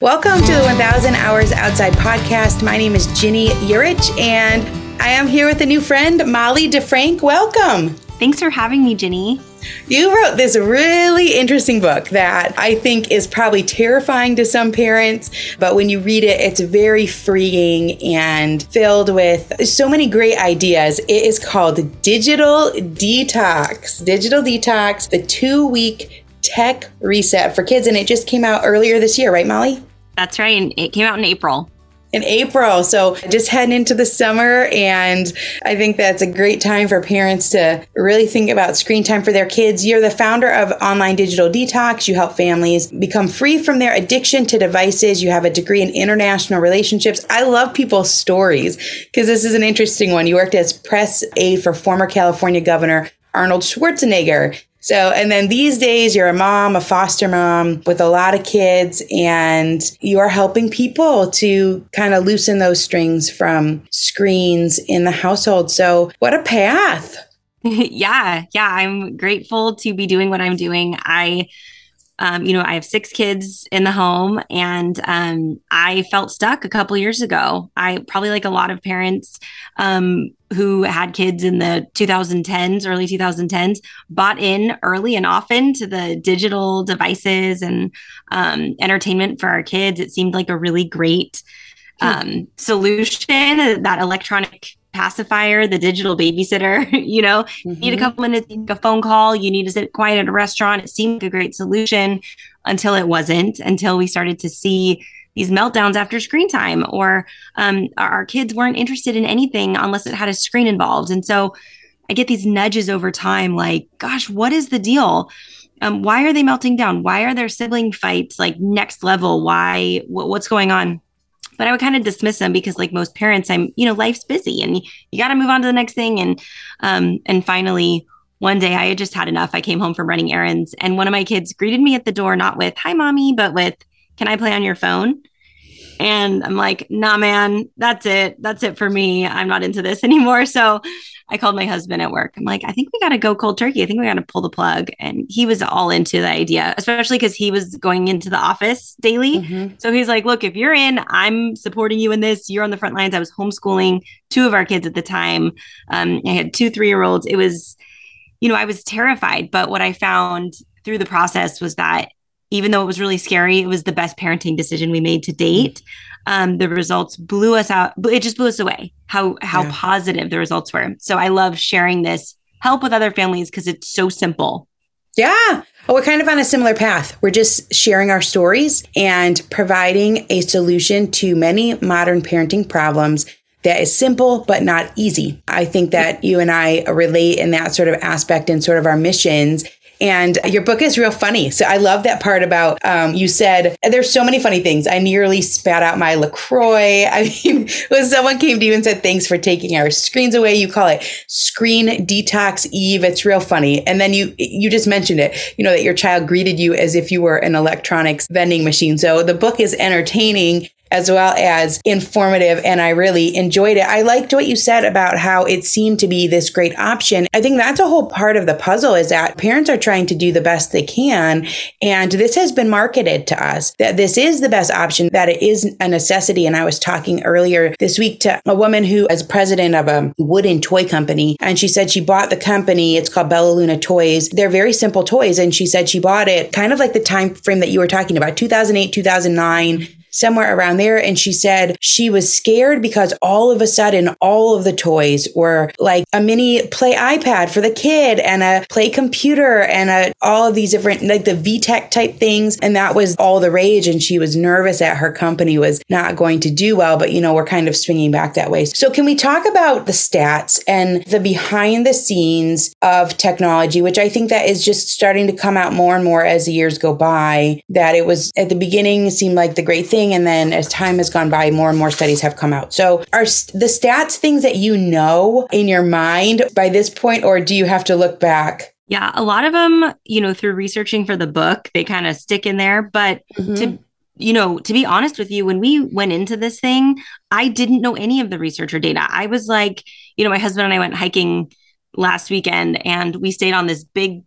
Welcome to the 1000 Hours Outside podcast. My name is Ginny Yurich, and I am here with a new friend, Molly DeFrank. Welcome. Thanks for having me, Ginny. You wrote this really interesting book that I think is probably terrifying to some parents, but when you read it, it's very freeing and filled with so many great ideas. It is called Digital Detox. Digital Detox, the two week tech reset for kids. And it just came out earlier this year, right, Molly? That's right. And it came out in April. In April. So just heading into the summer. And I think that's a great time for parents to really think about screen time for their kids. You're the founder of Online Digital Detox. You help families become free from their addiction to devices. You have a degree in international relationships. I love people's stories because this is an interesting one. You worked as press aide for former California Governor Arnold Schwarzenegger. So, and then these days you're a mom, a foster mom with a lot of kids, and you are helping people to kind of loosen those strings from screens in the household. So, what a path. yeah. Yeah. I'm grateful to be doing what I'm doing. I, um, you know, I have six kids in the home, and um, I felt stuck a couple years ago. I probably like a lot of parents um, who had kids in the 2010s, early 2010s, bought in early and often to the digital devices and um, entertainment for our kids. It seemed like a really great um, solution. That electronic pacifier, the digital babysitter, you know, mm-hmm. need a couple minutes, a phone call, you need to sit quiet at a restaurant. It seemed like a great solution until it wasn't, until we started to see these meltdowns after screen time, or um, our kids weren't interested in anything unless it had a screen involved. And so I get these nudges over time like, gosh, what is the deal? Um, why are they melting down? Why are their sibling fights like next level? Why, what's going on? But I would kind of dismiss them because like most parents, I'm, you know, life's busy and you, got to move on to the next thing. And, um, and finally one day I had just had enough. I came home from running errands and one of my kids greeted me at the door, not with, hi mommy, but with, can I play on your phone? And I'm like, nah, man, that's it. That's it for me. I'm not into this anymore. So I called my husband at work. I'm like, I think we got to go cold turkey. I think we got to pull the plug. And he was all into the idea, especially because he was going into the office daily. Mm-hmm. So he's like, look, if you're in, I'm supporting you in this. You're on the front lines. I was homeschooling two of our kids at the time. Um, I had two three year olds. It was, you know, I was terrified. But what I found through the process was that even though it was really scary, it was the best parenting decision we made to date. Um, the results blew us out. It just blew us away. How how yeah. positive the results were. So I love sharing this help with other families because it's so simple. Yeah. Well, we're kind of on a similar path. We're just sharing our stories and providing a solution to many modern parenting problems that is simple but not easy. I think that you and I relate in that sort of aspect and sort of our missions and your book is real funny. So I love that part about um, you said there's so many funny things. I nearly spat out my LaCroix. I mean, when someone came to you and said, thanks for taking our screens away, you call it screen detox Eve. It's real funny. And then you, you just mentioned it, you know, that your child greeted you as if you were an electronics vending machine. So the book is entertaining as well as informative. And I really enjoyed it. I liked what you said about how it seemed to be this great option. I think that's a whole part of the puzzle is that parents are trying to do the best they can. And this has been marketed to us that this is the best option, that it is a necessity. And I was talking earlier this week to a woman who is president of a wooden toy company. And she said she bought the company. It's called Bella Luna Toys. They're very simple toys. And she said she bought it kind of like the time frame that you were talking about, 2008, 2009 somewhere around there. And she said she was scared because all of a sudden, all of the toys were like a mini play iPad for the kid and a play computer and a, all of these different, like the VTech type things. And that was all the rage. And she was nervous that her company was not going to do well. But, you know, we're kind of swinging back that way. So, can we talk about the stats and the behind the scenes of technology, which I think that is just starting to come out more and more as the years go by? That it was at the beginning seemed like the great thing thing. And then as time has gone by, more and more studies have come out. So are the stats things that you know in your mind by this point, or do you have to look back? Yeah, a lot of them, you know, through researching for the book, they kind of stick in there. But mm-hmm. to you know, to be honest with you, when we went into this thing, I didn't know any of the researcher data. I was like, you know, my husband and I went hiking last weekend and we stayed on this big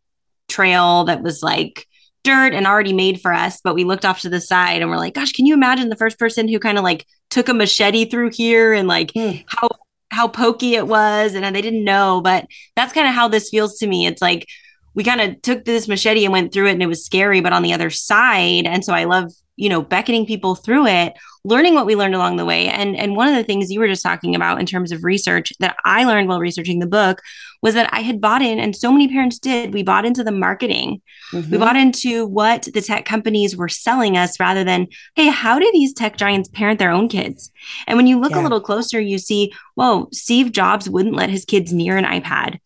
trail that was like dirt and already made for us, but we looked off to the side and we're like, gosh, can you imagine the first person who kind of like took a machete through here and like mm. how how pokey it was and they didn't know, but that's kind of how this feels to me. It's like we kind of took this machete and went through it and it was scary, but on the other side, and so I love you know beckoning people through it learning what we learned along the way and and one of the things you were just talking about in terms of research that i learned while researching the book was that i had bought in and so many parents did. We bought into the marketing. Mm-hmm. we bought into what the tech companies were selling us rather than hey how do these tech giants parent their own kids? And when you look yeah. a little closer you see whoa steve jobs wouldn't let his kids near an ipad.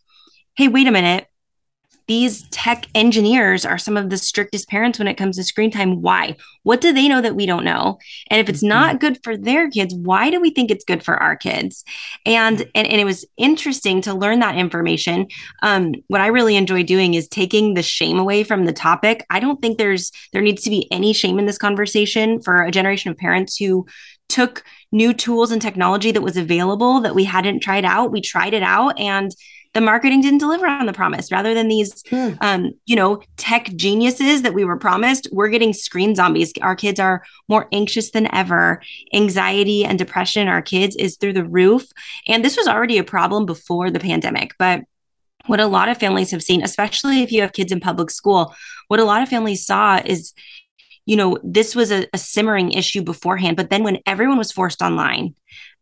Hey wait a minute these tech engineers are some of the strictest parents when it comes to screen time. Why? What do they know that we don't know? And if it's mm-hmm. not good for their kids, why do we think it's good for our kids? And and, and it was interesting to learn that information. Um, what I really enjoy doing is taking the shame away from the topic. I don't think there's there needs to be any shame in this conversation for a generation of parents who took new tools and technology that was available that we hadn't tried out. We tried it out and the marketing didn't deliver on the promise. Rather than these hmm. um, you know tech geniuses that we were promised we're getting screen zombies. Our kids are more anxious than ever. Anxiety and depression in our kids is through the roof. And this was already a problem before the pandemic. But what a lot of families have seen especially if you have kids in public school what a lot of families saw is you know this was a, a simmering issue beforehand. But then when everyone was forced online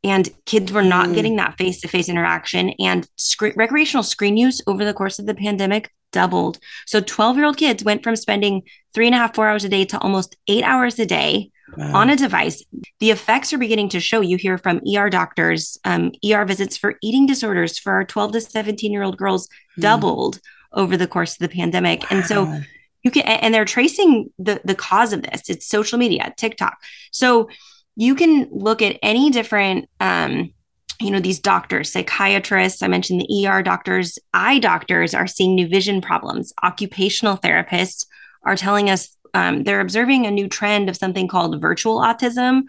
and kids were not mm. getting that face-to-face interaction and sc- recreational screen use over the course of the pandemic doubled so 12 year old kids went from spending three and a half four hours a day to almost eight hours a day wow. on a device the effects are beginning to show you hear from er doctors um, er visits for eating disorders for our 12 to 17 year old girls mm. doubled over the course of the pandemic wow. and so you can and they're tracing the the cause of this it's social media tiktok so you can look at any different um, you know these doctors psychiatrists i mentioned the er doctors eye doctors are seeing new vision problems. Occupational therapists are telling us um, they're observing a new trend of something called virtual autism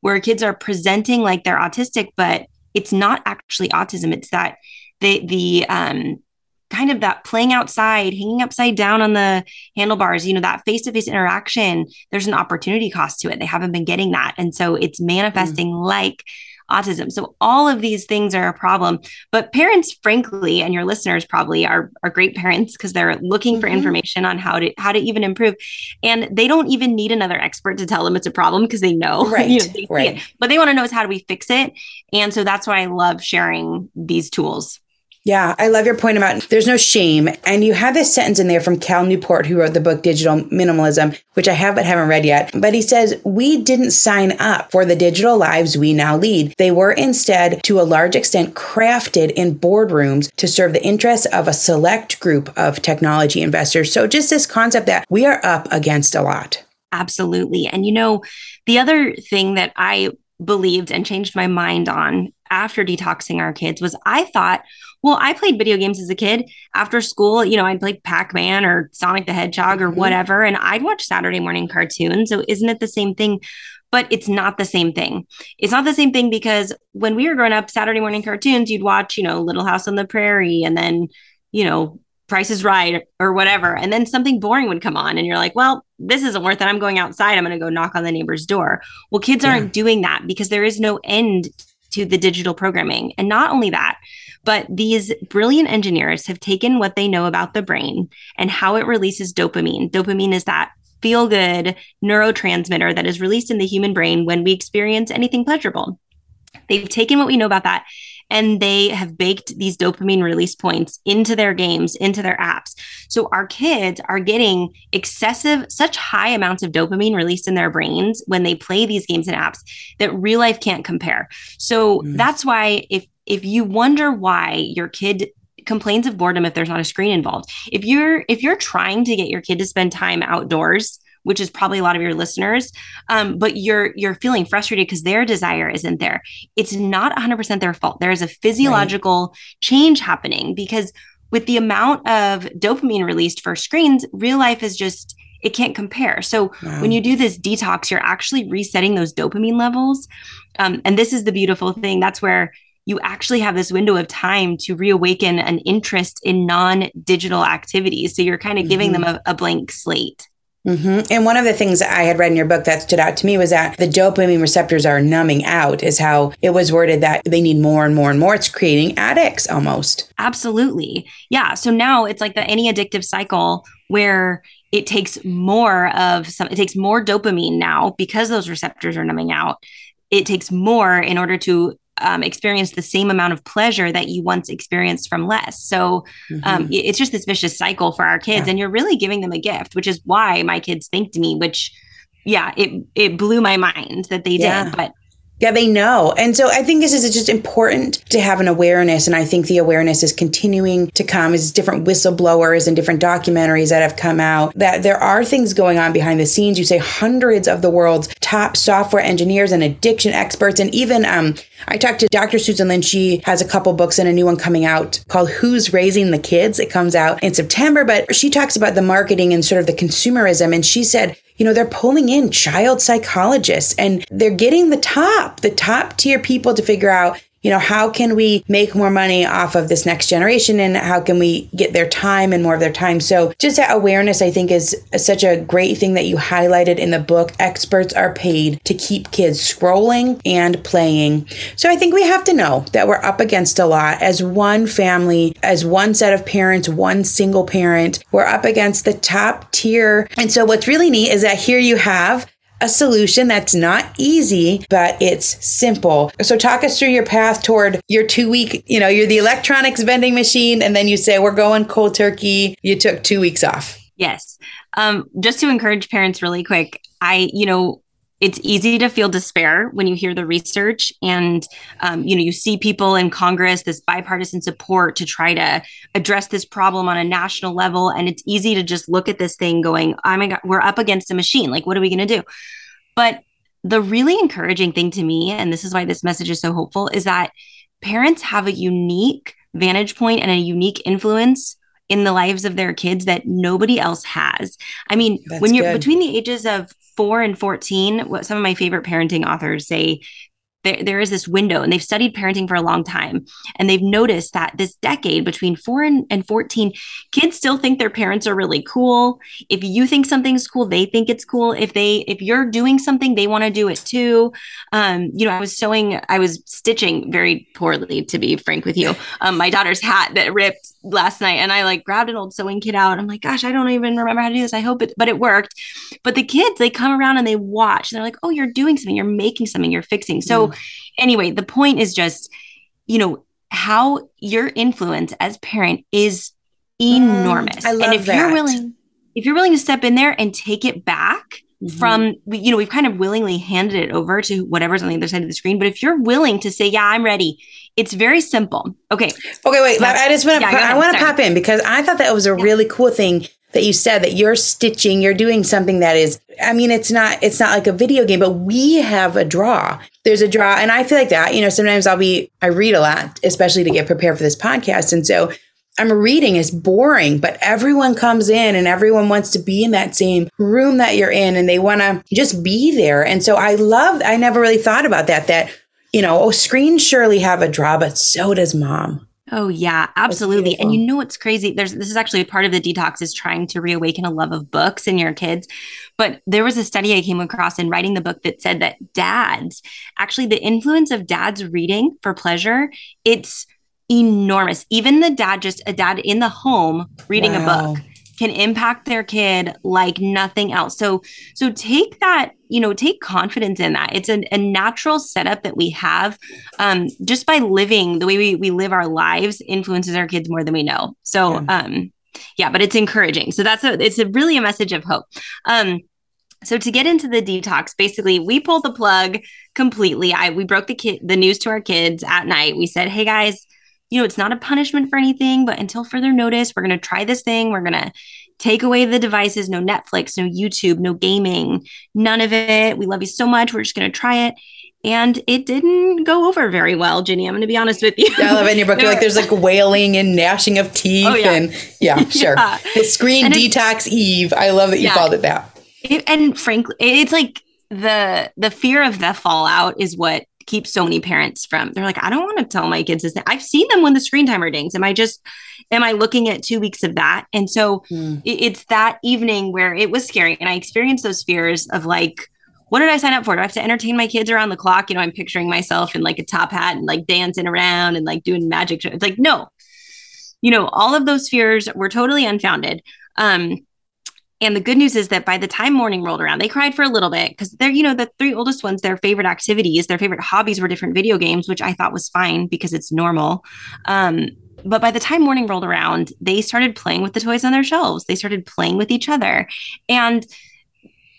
where kids are presenting like they're autistic but it's not actually autism. It's that the the um, kind of that playing outside, hanging upside down on the handlebars, you know, that face to face interaction, there's an opportunity cost to it. They haven't been getting that. And so it's manifesting mm. like autism. So all of these things are a problem. But parents, frankly, and your listeners probably are, are great parents because they're looking mm-hmm. for information on how to how to even improve. And they don't even need another expert to tell them it's a problem because they know. Right. you know, they right. But they want to know is how do we fix it? And so that's why I love sharing these tools. Yeah, I love your point about there's no shame. And you have this sentence in there from Cal Newport, who wrote the book Digital Minimalism, which I have but haven't read yet. But he says, We didn't sign up for the digital lives we now lead. They were instead, to a large extent, crafted in boardrooms to serve the interests of a select group of technology investors. So just this concept that we are up against a lot. Absolutely. And you know, the other thing that I believed and changed my mind on after detoxing our kids was I thought, well, I played video games as a kid. After school, you know, I'd play Pac Man or Sonic the Hedgehog or mm-hmm. whatever, and I'd watch Saturday morning cartoons. So isn't it the same thing? But it's not the same thing. It's not the same thing because when we were growing up, Saturday morning cartoons, you'd watch, you know, Little House on the Prairie and then, you know, Price is Right or whatever. And then something boring would come on, and you're like, well, this isn't worth it. I'm going outside. I'm going to go knock on the neighbor's door. Well, kids yeah. aren't doing that because there is no end to the digital programming. And not only that, but these brilliant engineers have taken what they know about the brain and how it releases dopamine. Dopamine is that feel good neurotransmitter that is released in the human brain when we experience anything pleasurable. They've taken what we know about that and they have baked these dopamine release points into their games, into their apps. So our kids are getting excessive, such high amounts of dopamine released in their brains when they play these games and apps that real life can't compare. So mm. that's why if if you wonder why your kid complains of boredom if there's not a screen involved, if you're if you're trying to get your kid to spend time outdoors which is probably a lot of your listeners um, but you're you're feeling frustrated because their desire isn't there it's not 100% their fault there is a physiological right. change happening because with the amount of dopamine released for screens real life is just it can't compare so wow. when you do this detox you're actually resetting those dopamine levels um, and this is the beautiful thing that's where you actually have this window of time to reawaken an interest in non-digital activities so you're kind of giving mm-hmm. them a, a blank slate Mm-hmm. And one of the things I had read in your book that stood out to me was that the dopamine receptors are numbing out, is how it was worded that they need more and more and more. It's creating addicts almost. Absolutely. Yeah. So now it's like the any addictive cycle where it takes more of some, it takes more dopamine now because those receptors are numbing out. It takes more in order to um, experience the same amount of pleasure that you once experienced from less. So um, mm-hmm. um, it's just this vicious cycle for our kids, yeah. and you're really giving them a gift, which is why my kids thanked me. Which, yeah, it it blew my mind that they yeah. did, but yeah, they know. And so I think this is just important to have an awareness. And I think the awareness is continuing to come as different whistleblowers and different documentaries that have come out that there are things going on behind the scenes. You say hundreds of the world's top software engineers and addiction experts. And even um, I talked to Dr. Susan Linn. She has a couple books and a new one coming out called Who's Raising the Kids. It comes out in September, but she talks about the marketing and sort of the consumerism. And she said, you know, they're pulling in child psychologists and they're getting the top, the top tier people to figure out, you know, how can we make more money off of this next generation and how can we get their time and more of their time? So just that awareness, I think, is such a great thing that you highlighted in the book. Experts are paid to keep kids scrolling and playing. So I think we have to know that we're up against a lot as one family, as one set of parents, one single parent. We're up against the top tier. And so what's really neat is that here you have a solution that's not easy, but it's simple. So talk us through your path toward your two week, you know, you're the electronics vending machine, and then you say, we're going cold turkey. You took two weeks off. Yes. Um, just to encourage parents really quick, I, you know, it's easy to feel despair when you hear the research and um, you know you see people in congress this bipartisan support to try to address this problem on a national level and it's easy to just look at this thing going oh my god we're up against a machine like what are we going to do but the really encouraging thing to me and this is why this message is so hopeful is that parents have a unique vantage point and a unique influence in the lives of their kids that nobody else has. I mean, That's when you're good. between the ages of four and 14, what some of my favorite parenting authors say there, there is this window and they've studied parenting for a long time and they've noticed that this decade between 4 and, and 14 kids still think their parents are really cool. If you think something's cool they think it's cool. If they if you're doing something they want to do it too. Um, you know i was sewing i was stitching very poorly to be frank with you. Um, my daughter's hat that ripped last night and i like grabbed an old sewing kit out. I'm like gosh i don't even remember how to do this. I hope it but it worked. But the kids they come around and they watch and they're like oh you're doing something. You're making something. You're fixing. So mm anyway, the point is just, you know, how your influence as parent is enormous. Mm, I love and if that. you're willing, if you're willing to step in there and take it back mm-hmm. from, you know, we've kind of willingly handed it over to whatever's on the other side of the screen. But if you're willing to say, yeah, I'm ready, it's very simple. Okay. Okay, wait. I just want to, yeah, I want to pop in because I thought that was a yeah. really cool thing that you said that you're stitching, you're doing something that is, I mean, it's not, it's not like a video game, but we have a draw. There's a draw. And I feel like that, you know, sometimes I'll be, I read a lot, especially to get prepared for this podcast. And so I'm reading is boring, but everyone comes in and everyone wants to be in that same room that you're in and they want to just be there. And so I love, I never really thought about that, that, you know, oh, screens surely have a draw, but so does mom. Oh yeah, absolutely. And you know what's crazy? There's this is actually part of the detox is trying to reawaken a love of books in your kids. But there was a study I came across in writing the book that said that dads, actually the influence of dads reading for pleasure, it's enormous. Even the dad just a dad in the home reading wow. a book can impact their kid like nothing else. So so take that, you know, take confidence in that. It's a, a natural setup that we have. Um, just by living the way we, we live our lives influences our kids more than we know. So yeah. um yeah, but it's encouraging. So that's a it's a really a message of hope. Um so to get into the detox, basically we pulled the plug completely. I we broke the kid the news to our kids at night. We said, "Hey guys, you know, it's not a punishment for anything, but until further notice, we're going to try this thing. We're going to take away the devices, no Netflix, no YouTube, no gaming, none of it. We love you so much. We're just going to try it. And it didn't go over very well, Ginny. I'm going to be honest with you. Yeah, I love it in your book. You're like, there's like wailing and gnashing of teeth. Oh, yeah. And yeah, sure. yeah. The screen and detox Eve. I love that you yeah. called it that. It, and frankly, it's like the the fear of the fallout is what keep so many parents from. They're like, I don't want to tell my kids this. I've seen them when the screen timer dings. Am I just, am I looking at two weeks of that? And so mm. it's that evening where it was scary. And I experienced those fears of like, what did I sign up for? Do I have to entertain my kids around the clock? You know, I'm picturing myself in like a top hat and like dancing around and like doing magic. Show. It's like, no, you know, all of those fears were totally unfounded. Um, and the good news is that by the time morning rolled around, they cried for a little bit because they're, you know, the three oldest ones, their favorite activities, their favorite hobbies were different video games, which I thought was fine because it's normal. Um, but by the time morning rolled around, they started playing with the toys on their shelves. They started playing with each other. And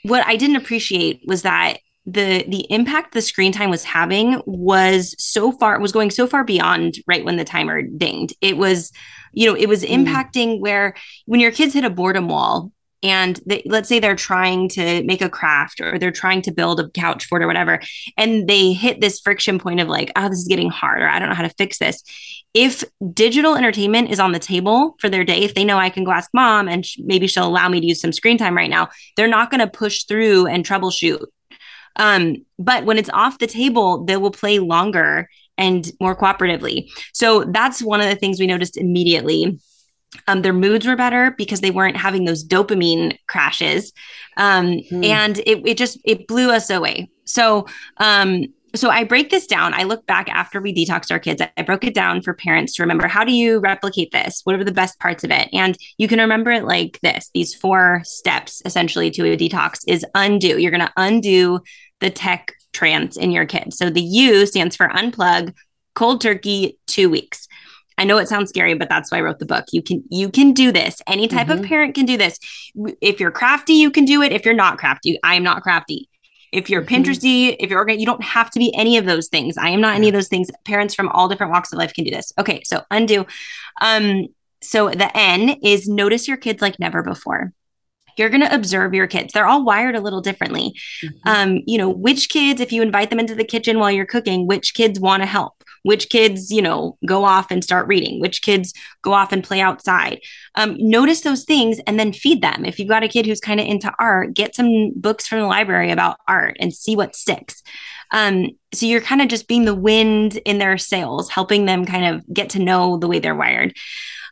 what I didn't appreciate was that the the impact the screen time was having was so far was going so far beyond right when the timer dinged. It was, you know, it was mm. impacting where when your kids hit a boredom wall and they, let's say they're trying to make a craft or they're trying to build a couch fort or whatever and they hit this friction point of like oh this is getting hard or i don't know how to fix this. If digital entertainment is on the table for their day if they know i can go ask mom and sh- maybe she'll allow me to use some screen time right now they're not going to push through and troubleshoot. Um, but when it's off the table they will play longer and more cooperatively. So that's one of the things we noticed immediately um, their moods were better because they weren't having those dopamine crashes um, hmm. and it, it just it blew us away so um, so I break this down. I look back after we detoxed our kids. I broke it down for parents to remember how do you replicate this? What are the best parts of it? And you can remember it like this. These four steps essentially to a detox is undo. You're going to undo the tech trance in your kids. So the U stands for unplug, cold turkey, 2 weeks. I know it sounds scary, but that's why I wrote the book. You can you can do this. Any type mm-hmm. of parent can do this. If you're crafty, you can do it. If you're not crafty, I am not crafty. If you're mm-hmm. Pinteresty, if you're organized, you don't have to be any of those things. I am not yeah. any of those things. Parents from all different walks of life can do this. Okay, so undo. Um, so the N is notice your kids like never before you're going to observe your kids they're all wired a little differently mm-hmm. um, you know which kids if you invite them into the kitchen while you're cooking which kids want to help which kids you know go off and start reading which kids go off and play outside um, notice those things and then feed them if you've got a kid who's kind of into art get some books from the library about art and see what sticks um, so you're kind of just being the wind in their sails helping them kind of get to know the way they're wired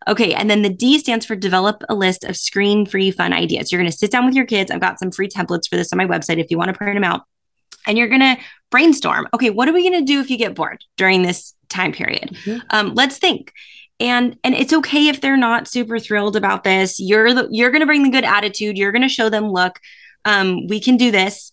Okay. And then the D stands for develop a list of screen free fun ideas. You're going to sit down with your kids. I've got some free templates for this on my website if you want to print them out and you're going to brainstorm okay what are we going to do if you get bored during this time period? Mm-hmm. um, let's think. And and it's okay if they're not super thrilled about this. You're the, you're going to bring the good attitude. You're going to show them look um, we can do this.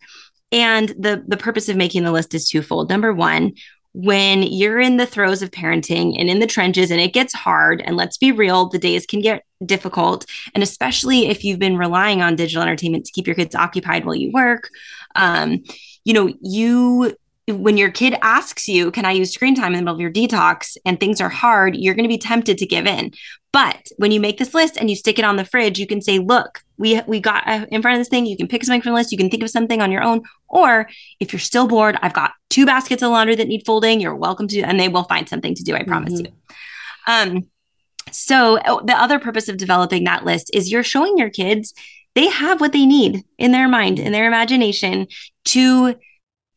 And the the purpose of making the list is twofold. Number one when you're in the throes of parenting and in the trenches and it gets hard and let's be real the days can get difficult. And especially if you've been relying on digital entertainment to keep your kids occupied while you work um, you know, you when your kid asks you, can I use screen time in the middle of your detox and things are hard, you're going to be tempted to give in. But when you make this list and you stick it on the fridge, you can say, look, we we got uh, in front of this thing. You can pick something from the list. You can think of something on your own. Or if you're still bored, I've got two baskets of laundry that need folding. You're welcome to, and they will find something to do. I promise mm-hmm. you. Um, so oh, the other purpose of developing that list is you're showing your kids they have what they need in their mind, in their imagination to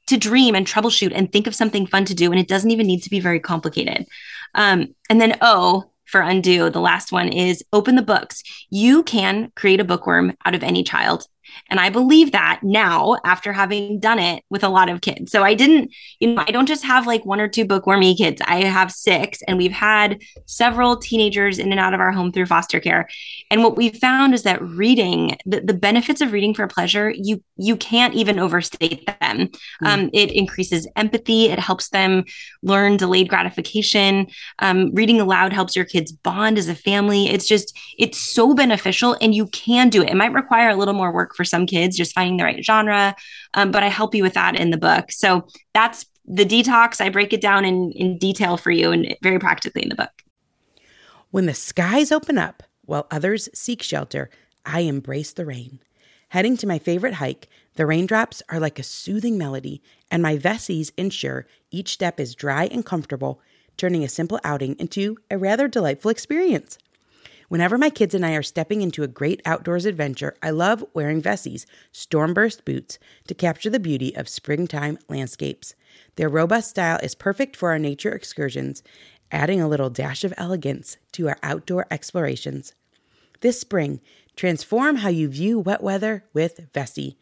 to dream and troubleshoot and think of something fun to do. And it doesn't even need to be very complicated. Um, and then O for undo, the last one is open the books. You can create a bookworm out of any child. And I believe that now after having done it with a lot of kids. So I didn't, you know, I don't just have like one or two bookwormy kids. I have six, and we've had several teenagers in and out of our home through foster care. And what we found is that reading, the, the benefits of reading for pleasure, you you can't even overstate them. Mm. Um, it increases empathy. It helps them learn delayed gratification. Um, reading aloud helps your kids bond as a family. It's just, it's so beneficial, and you can do it. It might require a little more work for some kids, just finding the right genre. Um, but I help you with that in the book. So that's the detox. I break it down in, in detail for you and very practically in the book. When the skies open up while others seek shelter, I embrace the rain. Heading to my favorite hike, the raindrops are like a soothing melody, and my Vessies ensure each step is dry and comfortable, turning a simple outing into a rather delightful experience. Whenever my kids and I are stepping into a great outdoors adventure, I love wearing Vessi's Stormburst boots to capture the beauty of springtime landscapes. Their robust style is perfect for our nature excursions, adding a little dash of elegance to our outdoor explorations. This spring, transform how you view wet weather with Vessi.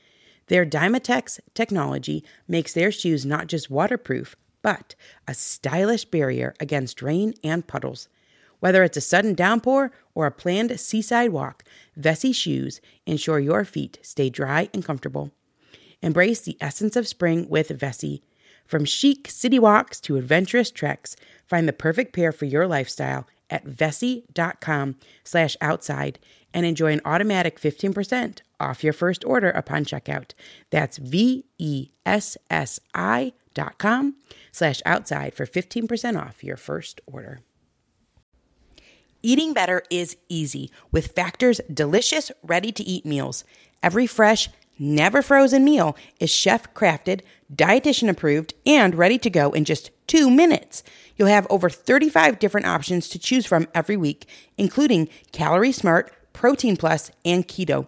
Their Dymatex technology makes their shoes not just waterproof, but a stylish barrier against rain and puddles. Whether it's a sudden downpour or a planned seaside walk, Vessi shoes ensure your feet stay dry and comfortable. Embrace the essence of spring with Vessi. From chic city walks to adventurous treks, find the perfect pair for your lifestyle at vessi.com slash outside and enjoy an automatic 15% off your first order upon checkout. That's V-E-S-S-I dot com slash outside for 15% off your first order. Eating better is easy with Factor's delicious, ready to eat meals. Every fresh, never frozen meal is chef crafted, dietitian approved, and ready to go in just two minutes. You'll have over 35 different options to choose from every week, including Calorie Smart, Protein Plus, and Keto.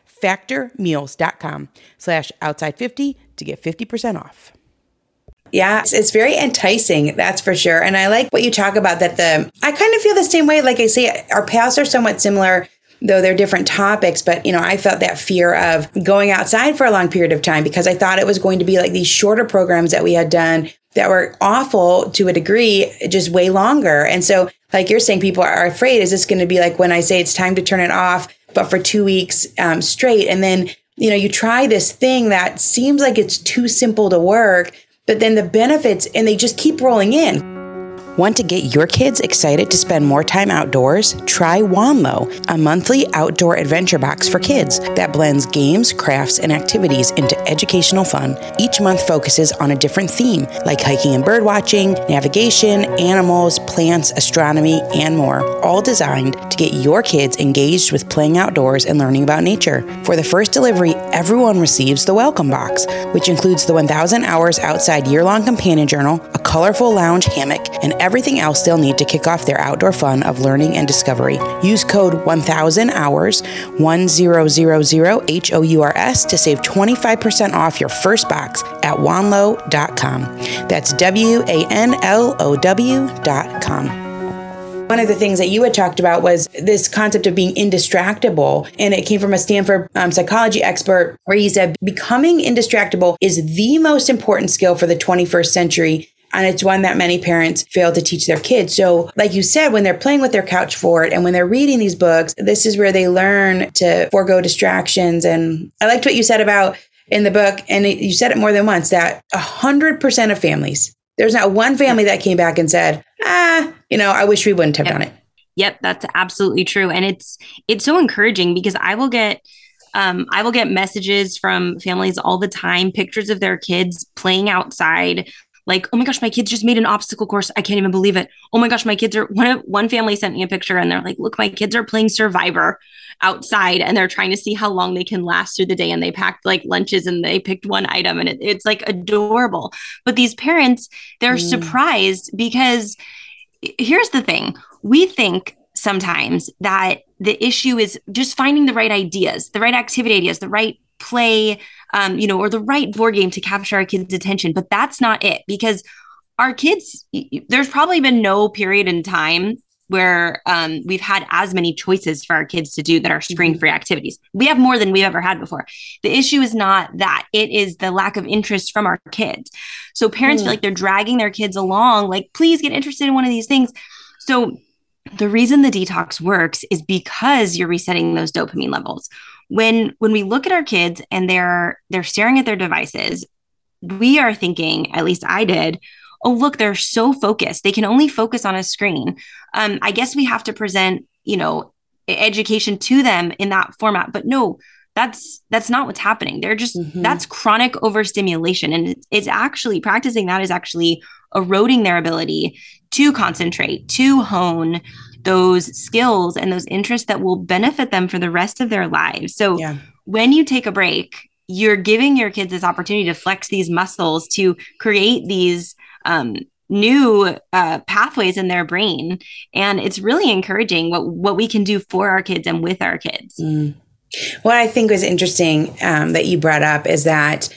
factormeals.com slash outside50 to get 50% off. Yeah, it's, it's, very enticing, that's for sure. And I like what you talk about that the, I kind of feel the same way. Like I say, our paths are somewhat similar, though they're different topics. But, you know, I felt that fear of going outside for a long period of time because I thought it was going to be like these shorter programs that we had done that were awful to a degree, just way longer. And so, like you're saying, people are afraid, is this going to be like when I say it's time to turn it off? But for two weeks um, straight. And then, you know, you try this thing that seems like it's too simple to work, but then the benefits and they just keep rolling in. Want to get your kids excited to spend more time outdoors? Try Wanlo, a monthly outdoor adventure box for kids that blends games, crafts, and activities into educational fun. Each month focuses on a different theme, like hiking and bird watching, navigation, animals, plants, astronomy, and more, all designed to get your kids engaged with playing outdoors and learning about nature. For the first delivery, everyone receives the welcome box, which includes the 1000 Hours Outside year long companion journal, a colorful lounge hammock, and everything else they'll need to kick off their outdoor fun of learning and discovery. Use code 1000 hours 1000 H O U R S to save 25% off your first box at wanlo.com. That's W A N L O W.com. One of the things that you had talked about was this concept of being indistractable. And it came from a Stanford um, psychology expert where he said becoming indistractable is the most important skill for the 21st century and it's one that many parents fail to teach their kids. So, like you said, when they're playing with their couch fort and when they're reading these books, this is where they learn to forego distractions. And I liked what you said about in the book, and you said it more than once that 100% of families, there's not one family that came back and said, ah, you know, I wish we wouldn't have yep. done it. Yep, that's absolutely true. And it's it's so encouraging because I will get um, I will get messages from families all the time, pictures of their kids playing outside, like, oh my gosh, my kids just made an obstacle course. I can't even believe it. Oh my gosh, my kids are one one family sent me a picture and they're like, look, my kids are playing survivor outside and they're trying to see how long they can last through the day. And they packed like lunches and they picked one item and it, it's like adorable. But these parents, they're mm. surprised because here's the thing we think sometimes that the issue is just finding the right ideas, the right activity ideas, the right play, um, you know, or the right board game to capture our kids' attention. But that's not it because our kids, there's probably been no period in time where um, we've had as many choices for our kids to do that are screen free mm-hmm. activities. We have more than we've ever had before. The issue is not that, it is the lack of interest from our kids. So parents mm. feel like they're dragging their kids along, like, please get interested in one of these things. So the reason the detox works is because you're resetting those dopamine levels. When when we look at our kids and they're they're staring at their devices, we are thinking, at least I did, oh look they're so focused. They can only focus on a screen. Um, i guess we have to present you know education to them in that format but no that's that's not what's happening. They're just mm-hmm. that's chronic overstimulation and it's, it's actually practicing that is actually eroding their ability to concentrate to hone those skills and those interests that will benefit them for the rest of their lives. So yeah. when you take a break you're giving your kids this opportunity to flex these muscles to create these um, new uh, pathways in their brain. And it's really encouraging what what we can do for our kids and with our kids. Mm. what i think was interesting um, that you brought up is that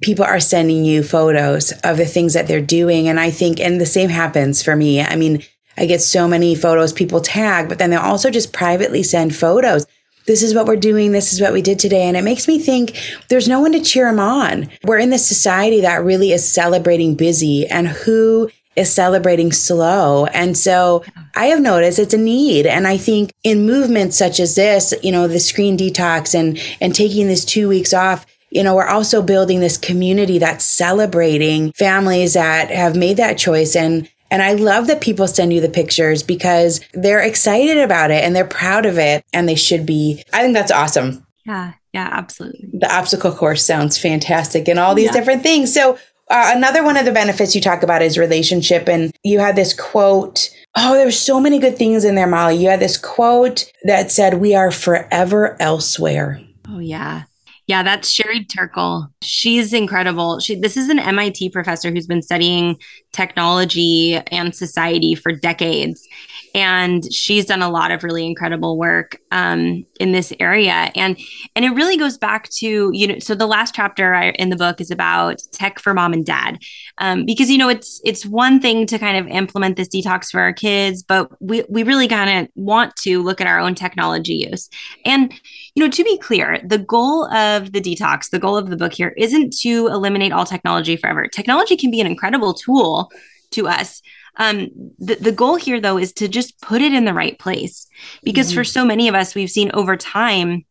people are sending you photos of the things that they're doing. And i think and the same happens for me. I mean i get so many photos people tag but then they'll also just privately send photos this is what we're doing. This is what we did today. And it makes me think there's no one to cheer them on. We're in this society that really is celebrating busy and who is celebrating slow. And so I have noticed it's a need. And I think in movements such as this, you know, the screen detox and, and taking this two weeks off, you know, we're also building this community that's celebrating families that have made that choice and and I love that people send you the pictures because they're excited about it and they're proud of it and they should be. I think that's awesome. Yeah, yeah, absolutely. The obstacle course sounds fantastic and all these yeah. different things. So, uh, another one of the benefits you talk about is relationship. And you had this quote. Oh, there's so many good things in there, Molly. You had this quote that said, We are forever elsewhere. Oh, yeah. Yeah, that's Sherry Turkle. She's incredible. She this is an MIT professor who's been studying technology and society for decades and she's done a lot of really incredible work um, in this area and and it really goes back to you know so the last chapter I, in the book is about tech for mom and dad um, because you know it's it's one thing to kind of implement this detox for our kids but we we really kind of want to look at our own technology use and you know to be clear the goal of the detox the goal of the book here isn't to eliminate all technology forever technology can be an incredible tool to us um, the, the goal here, though, is to just put it in the right place. Because mm-hmm. for so many of us, we've seen over time,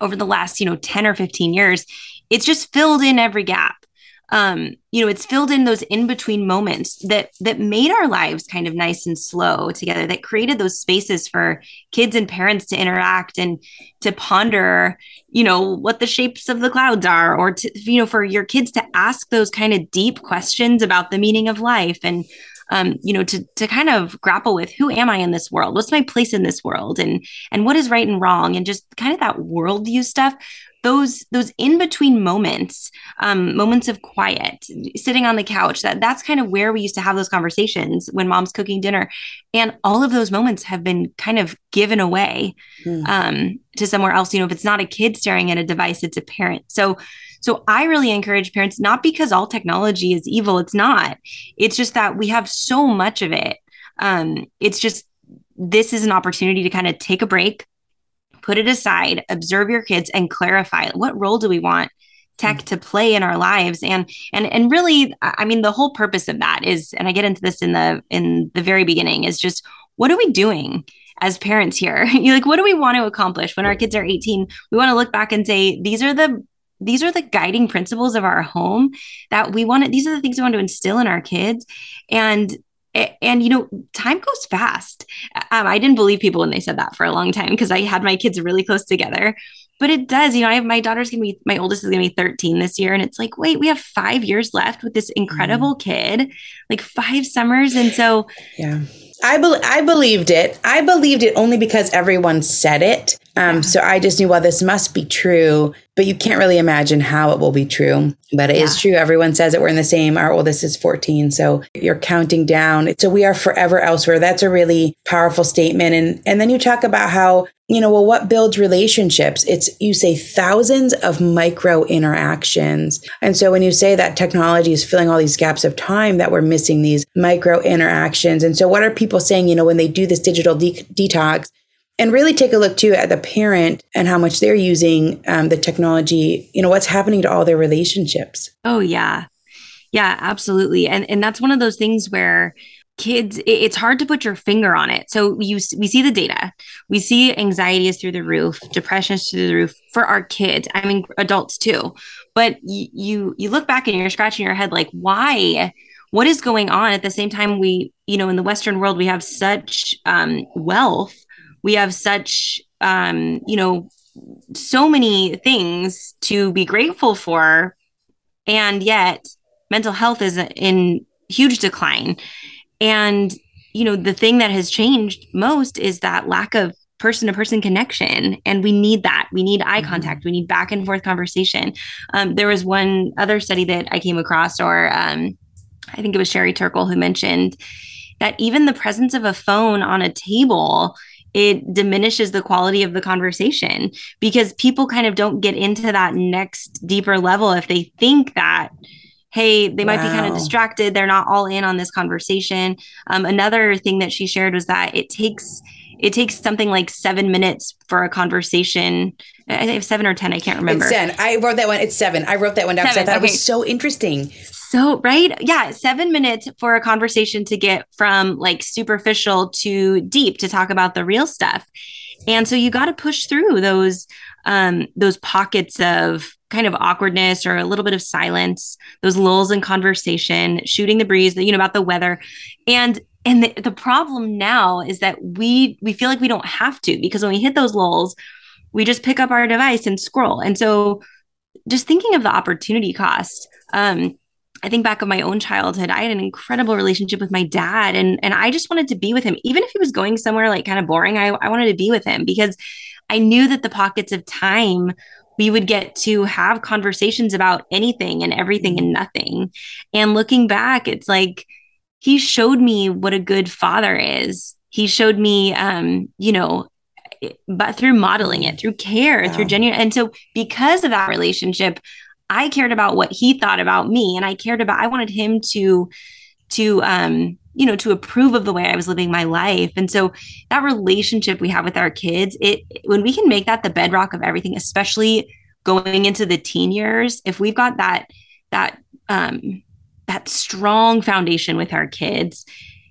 over the last, you know, 10 or 15 years, it's just filled in every gap. Um, you know, it's filled in those in between moments that that made our lives kind of nice and slow together, that created those spaces for kids and parents to interact and to ponder, you know, what the shapes of the clouds are, or to, you know, for your kids to ask those kind of deep questions about the meaning of life and um, you know, to to kind of grapple with who am I in this world? What's my place in this world? And and what is right and wrong? And just kind of that worldview stuff those those in between moments um, moments of quiet sitting on the couch that that's kind of where we used to have those conversations when mom's cooking dinner and all of those moments have been kind of given away hmm. um, to somewhere else you know if it's not a kid staring at a device it's a parent so so I really encourage parents, not because all technology is evil, it's not. It's just that we have so much of it. Um, it's just this is an opportunity to kind of take a break, put it aside, observe your kids, and clarify what role do we want tech to play in our lives? And and and really i mean the whole purpose of that is and i get into this in the in the very beginning is just what are we doing as parents here? You like what do we want to accomplish? When our kids are 18 we want to look back and say these are the these are the guiding principles of our home that we want to these are the things we want to instill in our kids. And and you know time goes fast. Um, i didn't believe people when they said that for a long time because i had my kids really close together. But it does you know i have my daughter's gonna be my oldest is gonna be 13 this year and it's like wait we have five years left with this incredible mm. kid like five summers and so yeah I, be- I believed it. I believed it only because everyone said it. Um, yeah. So I just knew, well, this must be true, but you can't really imagine how it will be true. But it yeah. is true. Everyone says it. We're in the same. Our oldest is 14. So you're counting down. So we are forever elsewhere. That's a really powerful statement. And, and then you talk about how you know, well, what builds relationships? It's, you say thousands of micro interactions. And so when you say that technology is filling all these gaps of time that we're missing these micro interactions. And so what are people saying, you know, when they do this digital de- detox? And really take a look too at the parent and how much they're using um, the technology, you know, what's happening to all their relationships. Oh, yeah. Yeah, absolutely. And, and that's one of those things where, kids it's hard to put your finger on it. So you we see the data. We see anxiety is through the roof depression is through the roof for our kids. I mean adults too. But you you look back and you're scratching your head like why? What is going on? At the same time we you know in the western world we have such um, wealth. We have such um, you know so many things to be grateful for. And yet mental health is in huge decline and, you know, the thing that has changed most is that lack of person to person connection. And we need that. We need eye mm-hmm. contact. We need back and forth conversation. Um, there was one other study that I came across, or um, I think it was Sherry Turkle who mentioned that even the presence of a phone on a table it diminishes the quality of the conversation because people kind of don't get into that next deeper level if they think that hey, they might wow. be kind of distracted. They're not all in on this conversation. Um, another thing that she shared was that it takes it takes something like seven minutes for a conversation. I think seven or ten. I can't remember. It's ten. I wrote that one. It's seven. I wrote that one down because I thought okay. it was so interesting. So right, yeah, seven minutes for a conversation to get from like superficial to deep to talk about the real stuff. And so you got to push through those um, those pockets of kind of awkwardness or a little bit of silence, those lulls in conversation, shooting the breeze, you know, about the weather. And and the, the problem now is that we we feel like we don't have to because when we hit those lulls, we just pick up our device and scroll. And so just thinking of the opportunity cost, um, I think back of my own childhood, I had an incredible relationship with my dad and and I just wanted to be with him. Even if he was going somewhere like kind of boring, I, I wanted to be with him because I knew that the pockets of time we would get to have conversations about anything and everything and nothing. And looking back, it's like he showed me what a good father is. He showed me, um, you know, but through modeling it, through care, wow. through genuine. And so, because of that relationship, I cared about what he thought about me, and I cared about. I wanted him to, to, um, you know, to approve of the way I was living my life. And so that relationship we have with our kids, it when we can make that the bedrock of everything, especially going into the teen years, if we've got that that um that strong foundation with our kids,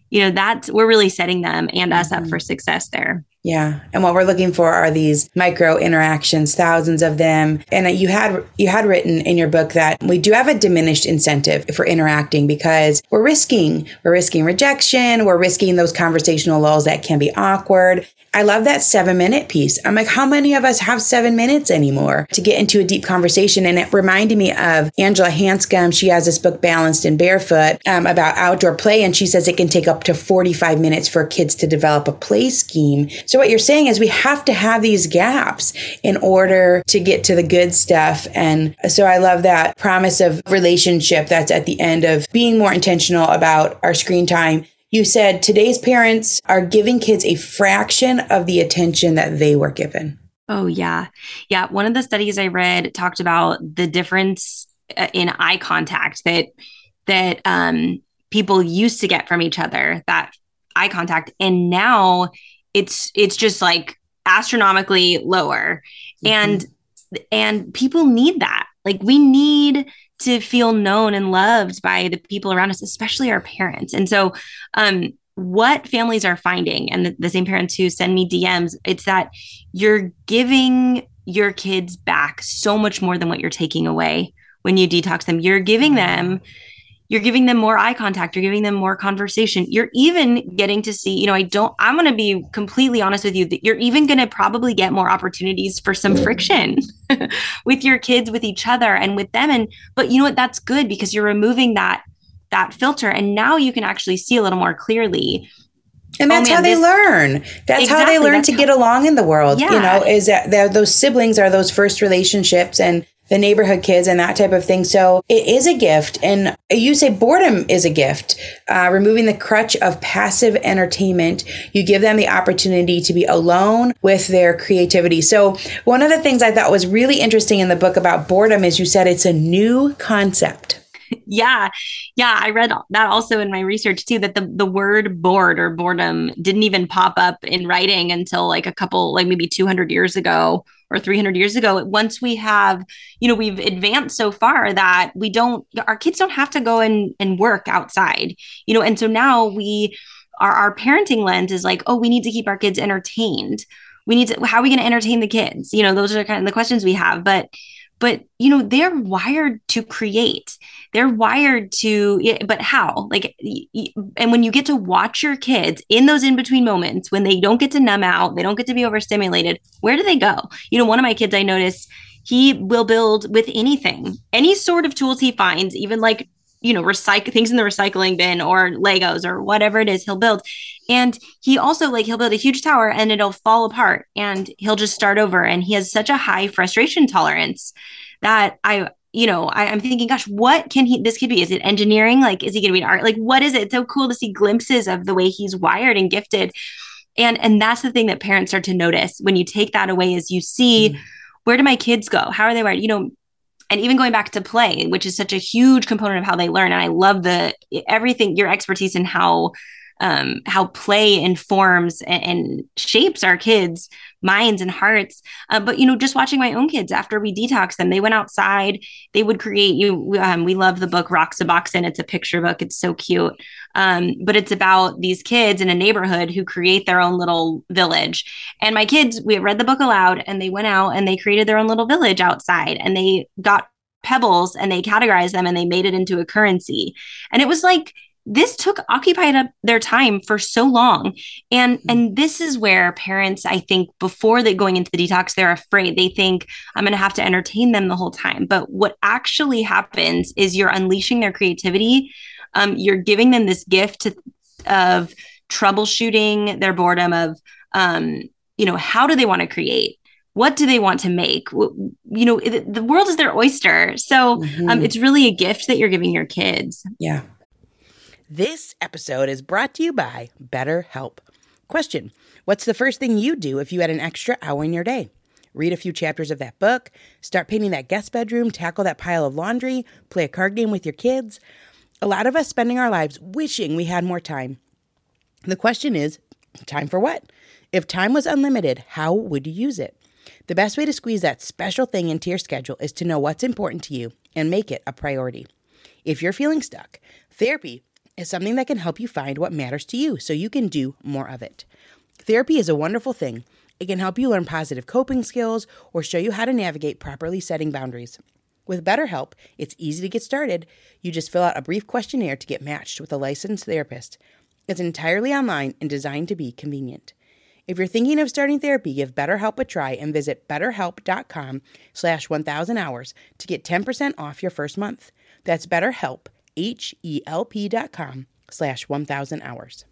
you know, that's we're really setting them and us mm-hmm. up for success there. Yeah. And what we're looking for are these micro interactions, thousands of them. And you had you had written in your book that we do have a diminished incentive for interacting because we're risking we're risking rejection, we're risking those conversational lulls that can be awkward. I love that seven minute piece. I'm like, how many of us have seven minutes anymore to get into a deep conversation? And it reminded me of Angela Hanscom. She has this book, Balanced and Barefoot, um, about outdoor play. And she says it can take up to 45 minutes for kids to develop a play scheme. So what you're saying is we have to have these gaps in order to get to the good stuff. And so I love that promise of relationship that's at the end of being more intentional about our screen time you said today's parents are giving kids a fraction of the attention that they were given. Oh, yeah. Yeah. One of the studies I read talked about the difference uh, in eye contact that, that, um, people used to get from each other that eye contact and now it's it's just like astronomically lower mm-hmm. and and people need that like we need to feel known and loved by the people around us, especially our parents. And so, um, what families are finding, and the, the same parents who send me DMs, it's that you're giving your kids back so much more than what you're taking away when you detox them. You're giving them you're giving them more eye contact you're giving them more conversation you're even getting to see you know i don't i'm going to be completely honest with you that you're even going to probably get more opportunities for some friction with your kids with each other and with them and but you know what that's good because you're removing that that filter and now you can actually see a little more clearly And that's oh, man, how they this, learn. That's exactly, how they learn to how, get along in the world. Yeah. You know, is that those siblings are those first relationships and the neighborhood kids and that type of thing. So it is a gift. And you say boredom is a gift. Uh, removing the crutch of passive entertainment, you give them the opportunity to be alone with their creativity. So one of the things I thought was really interesting in the book about boredom is you said it's a new concept. yeah yeah i read that also in my research too that the, the word bored or boredom didn't even pop up in writing until like a couple like maybe 200 years ago or 300 years ago once we have you know we've advanced so far that we don't our kids don't have to go and and work outside you know and so now we our, our parenting lens is like oh we need to keep our kids entertained. We need to how are we going to entertain the kids? You know those are kind of the questions we have but but you know they're wired to create they're wired to but how? Like and when you get to watch your kids in those in between moments when they don't get to numb out they don't get to be overstimulated where do they go? You know one of my kids i noticed he will build with anything any sort of tools he finds even like you know recycle things in the recycling bin or legos or whatever it is he'll build. And he also like he'll build a huge tower and it'll fall apart and he'll just start over and he has such a high frustration tolerance that i you know, I, am thinking, gosh, what can he this could be? Is it engineering? Like, is he gonna be an art? Like, what is it? It's so cool to see glimpses of the way he's wired and gifted. And and that's the thing that parents start to notice when you take that away is you see mm-hmm. where do my kids go? How are they wired? You know, and even going back to play, which is such a huge component of how they learn. And I love the everything, your expertise in how um, how play informs and, and, shapes our kids' minds and hearts. Uh, but you know, just watching my own kids after we detox them, they went outside. They would create. You, um, we love the book Roxaboxen. It's a picture book. It's so cute. Um, but it's about these kids in a neighborhood who create their own little village. And my kids, we read the book aloud, and they went out and they created their own little village outside, and they got pebbles and they categorized them and they made it into a currency. And it was like this took occupied up their time for so long. And mm-hmm. and this is where parents i think before they going into the detox they're afraid. They think i'm going to have to entertain them the whole time. But what actually happens is you're unleashing their creativity. Um, you're giving them this gift to, of troubleshooting their boredom of um, you know how do they want to create? What do they want to make? You know the world is their oyster. So um, mm-hmm. um, it's really a gift that you're giving your kids. Yeah this episode is brought to you by BetterHelp. Question What's the first thing you do if you had an extra hour in your day? Read a few chapters of that book, start painting that guest bedroom, tackle that pile of laundry, play a card game with your kids. A lot of us spending our lives wishing we had more time. The question is time for what? If time was unlimited, how would you use it? The best way to squeeze that special thing into your schedule is to know what's important to you and make it a priority. If you're feeling stuck, therapy is something that can help you find what matters to you so you can do more of it. Therapy is a wonderful thing. It can help you learn positive coping skills or show you how to navigate properly setting boundaries. With BetterHelp, it's easy to get started. You just fill out a brief questionnaire to get matched with a licensed therapist. It's entirely online and designed to be convenient. If you're thinking of starting therapy, give BetterHelp a try and visit betterhelp.com slash 1000 hours to get 10% off your first month. That's BetterHelp, H-E-L-P dot com slash 1000 hours.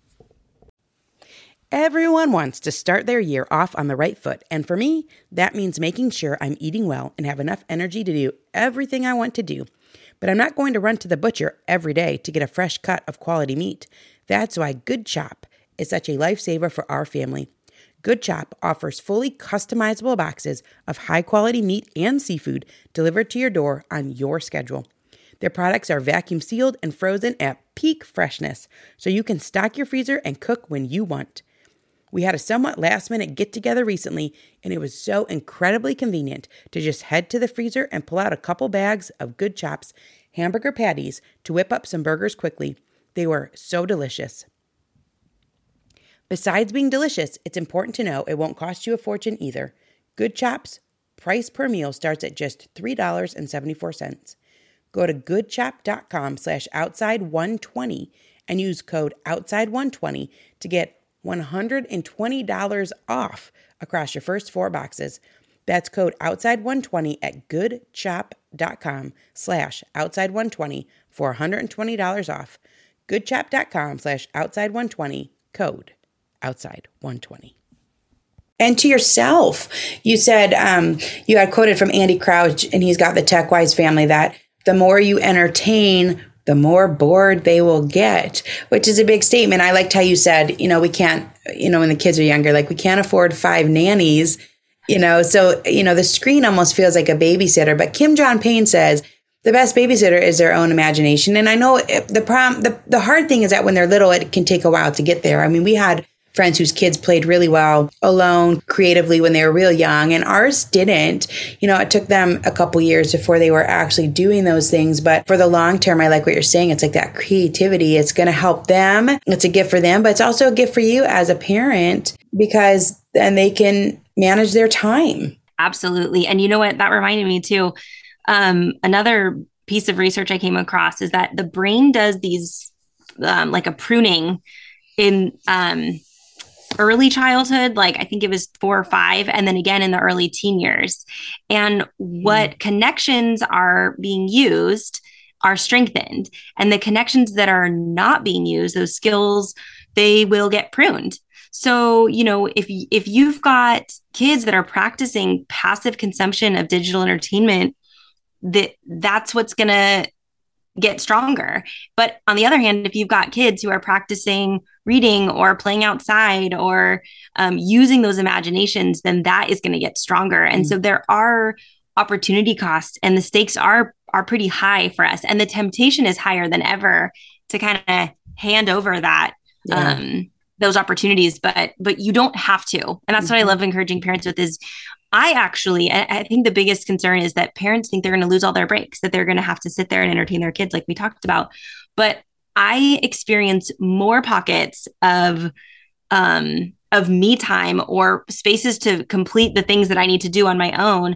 Everyone wants to start their year off on the right foot, and for me, that means making sure I'm eating well and have enough energy to do everything I want to do. But I'm not going to run to the butcher every day to get a fresh cut of quality meat. That's why Good Chop is such a lifesaver for our family. Good Chop offers fully customizable boxes of high quality meat and seafood delivered to your door on your schedule. Their products are vacuum sealed and frozen at peak freshness, so you can stock your freezer and cook when you want. We had a somewhat last minute get together recently, and it was so incredibly convenient to just head to the freezer and pull out a couple bags of good chops, hamburger patties to whip up some burgers quickly. They were so delicious. Besides being delicious, it's important to know it won't cost you a fortune either. Good Chops price per meal starts at just $3.74. Go to goodchop.com slash outside120 and use code outside120 to get $120 off across your first four boxes. That's code outside120 at goodchop.com slash outside120 for $120 off. goodchop.com slash outside120 code outside 120 and to yourself you said um, you had quoted from andy crouch and he's got the tech wise family that the more you entertain the more bored they will get, which is a big statement. I liked how you said, you know, we can't, you know, when the kids are younger, like we can't afford five nannies, you know, so, you know, the screen almost feels like a babysitter. But Kim John Payne says the best babysitter is their own imagination. And I know the problem, the, the hard thing is that when they're little, it can take a while to get there. I mean, we had friends whose kids played really well alone creatively when they were real young and ours didn't. You know it took them a couple years before they were actually doing those things but for the long term i like what you're saying. It's like that creativity. It's going to help them. It's a gift for them but it's also a gift for you as a parent because then they can manage their time. Absolutely. And you know what? That reminded me too. Um, another piece of research i came across is that the brain does these um, like a pruning in um, early childhood, like I think it was four or five, and then again in the early teen years. And what mm. connections are being used are strengthened, and the connections that are not being used, those skills, they will get pruned. So, you know, if if you've got kids that are practicing passive consumption of digital entertainment, that that's what's going to get stronger. But on the other hand, if you've got kids who are practicing reading or playing outside or um, using those imaginations, then that is going to get stronger. And mm-hmm. so there are opportunity costs and the stakes are are pretty high for us and the temptation is higher than ever to kind of hand over that yeah. um those opportunities but but you don't have to and that's what i mm-hmm. love encouraging parents with is I actually, I think the biggest concern is that parents think they're going to lose all their breaks, that they're going to have to sit there and entertain their kids, like we talked about. But I experience more pockets of, um, of me time or spaces to complete the things that I need to do on my own.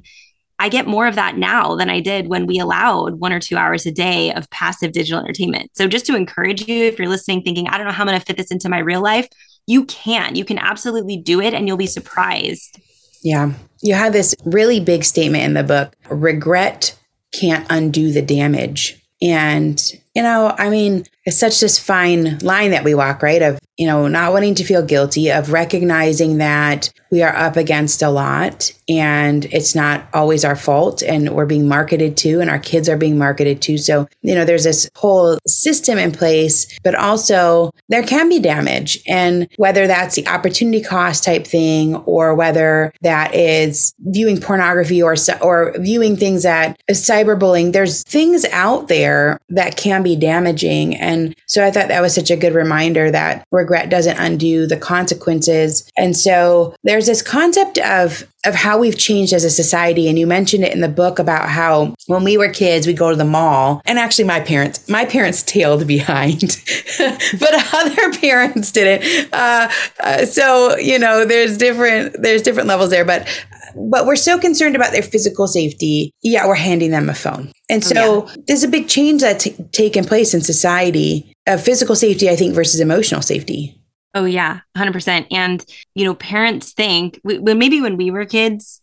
I get more of that now than I did when we allowed one or two hours a day of passive digital entertainment. So, just to encourage you, if you're listening, thinking, I don't know how I'm going to fit this into my real life, you can. You can absolutely do it and you'll be surprised yeah. You have this really big statement in the book regret can't undo the damage. And, you know, I mean, it's such this fine line that we walk, right? Of, you know, not wanting to feel guilty, of recognizing that we are up against a lot and it's not always our fault and we're being marketed to and our kids are being marketed to. So you know there's this whole system in place but also there can be damage and whether that's the opportunity cost type thing or whether that is viewing pornography or or viewing things that is cyberbullying there's things out there that can be damaging. And so i thought that was such a good reminder that regret doesn't undo the consequences. And so there's this concept of of how we've changed as a society. And you mentioned it in the book about how when we were kids we go to the mall. And actually my parents my parents tailed behind but other parents didn't. Uh, uh, so you know there's different there's different levels there but but we're so concerned about their physical safety. Yeah we're handing them a phone. And so oh, yeah. there's a big change that's t- taken place in society of physical safety i think versus emotional safety Oh yeah, 100%. And you know, parents think when maybe when we were kids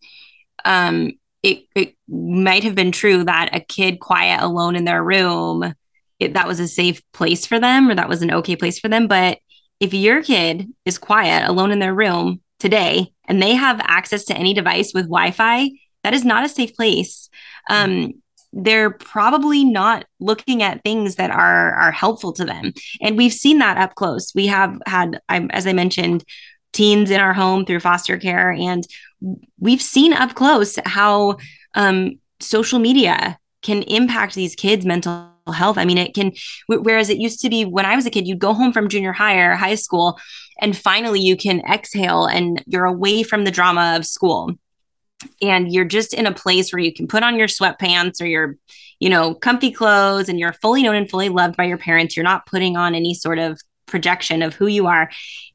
um it it might have been true that a kid quiet alone in their room it, that was a safe place for them or that was an okay place for them, but if your kid is quiet alone in their room today and they have access to any device with Wi-Fi, that is not a safe place. Um, they're probably not looking at things that are are helpful to them. And we've seen that up close. We have had as i mentioned teens in our home through foster care and we've seen up close how um, social media can impact these kids mental health. I mean it can whereas it used to be when i was a kid you'd go home from junior high or high school and finally you can exhale and you're away from the drama of school and you're just in a place where you can put on your sweatpants or your you know comfy clothes and you're fully known and fully loved by your parents. You're not putting on any sort of projection of who you are.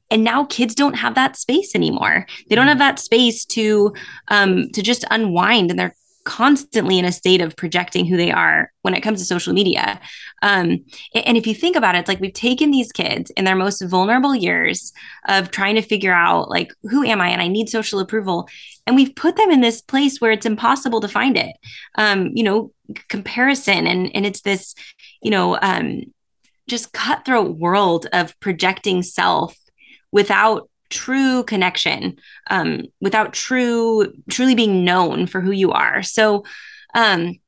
And now kids don't have that space anymore. They don't have that space to um to just unwind and they're constantly in a state of projecting who they are when it comes to social media. Um, and if you think about it, it's like we've taken these kids in their most vulnerable years of trying to figure out, like, who am I? And I need social approval and we've put them in this place where it's impossible to find it um, you know comparison and and it's this you know um, just cutthroat world of projecting self without true connection, um, without true truly being known for who you are. So um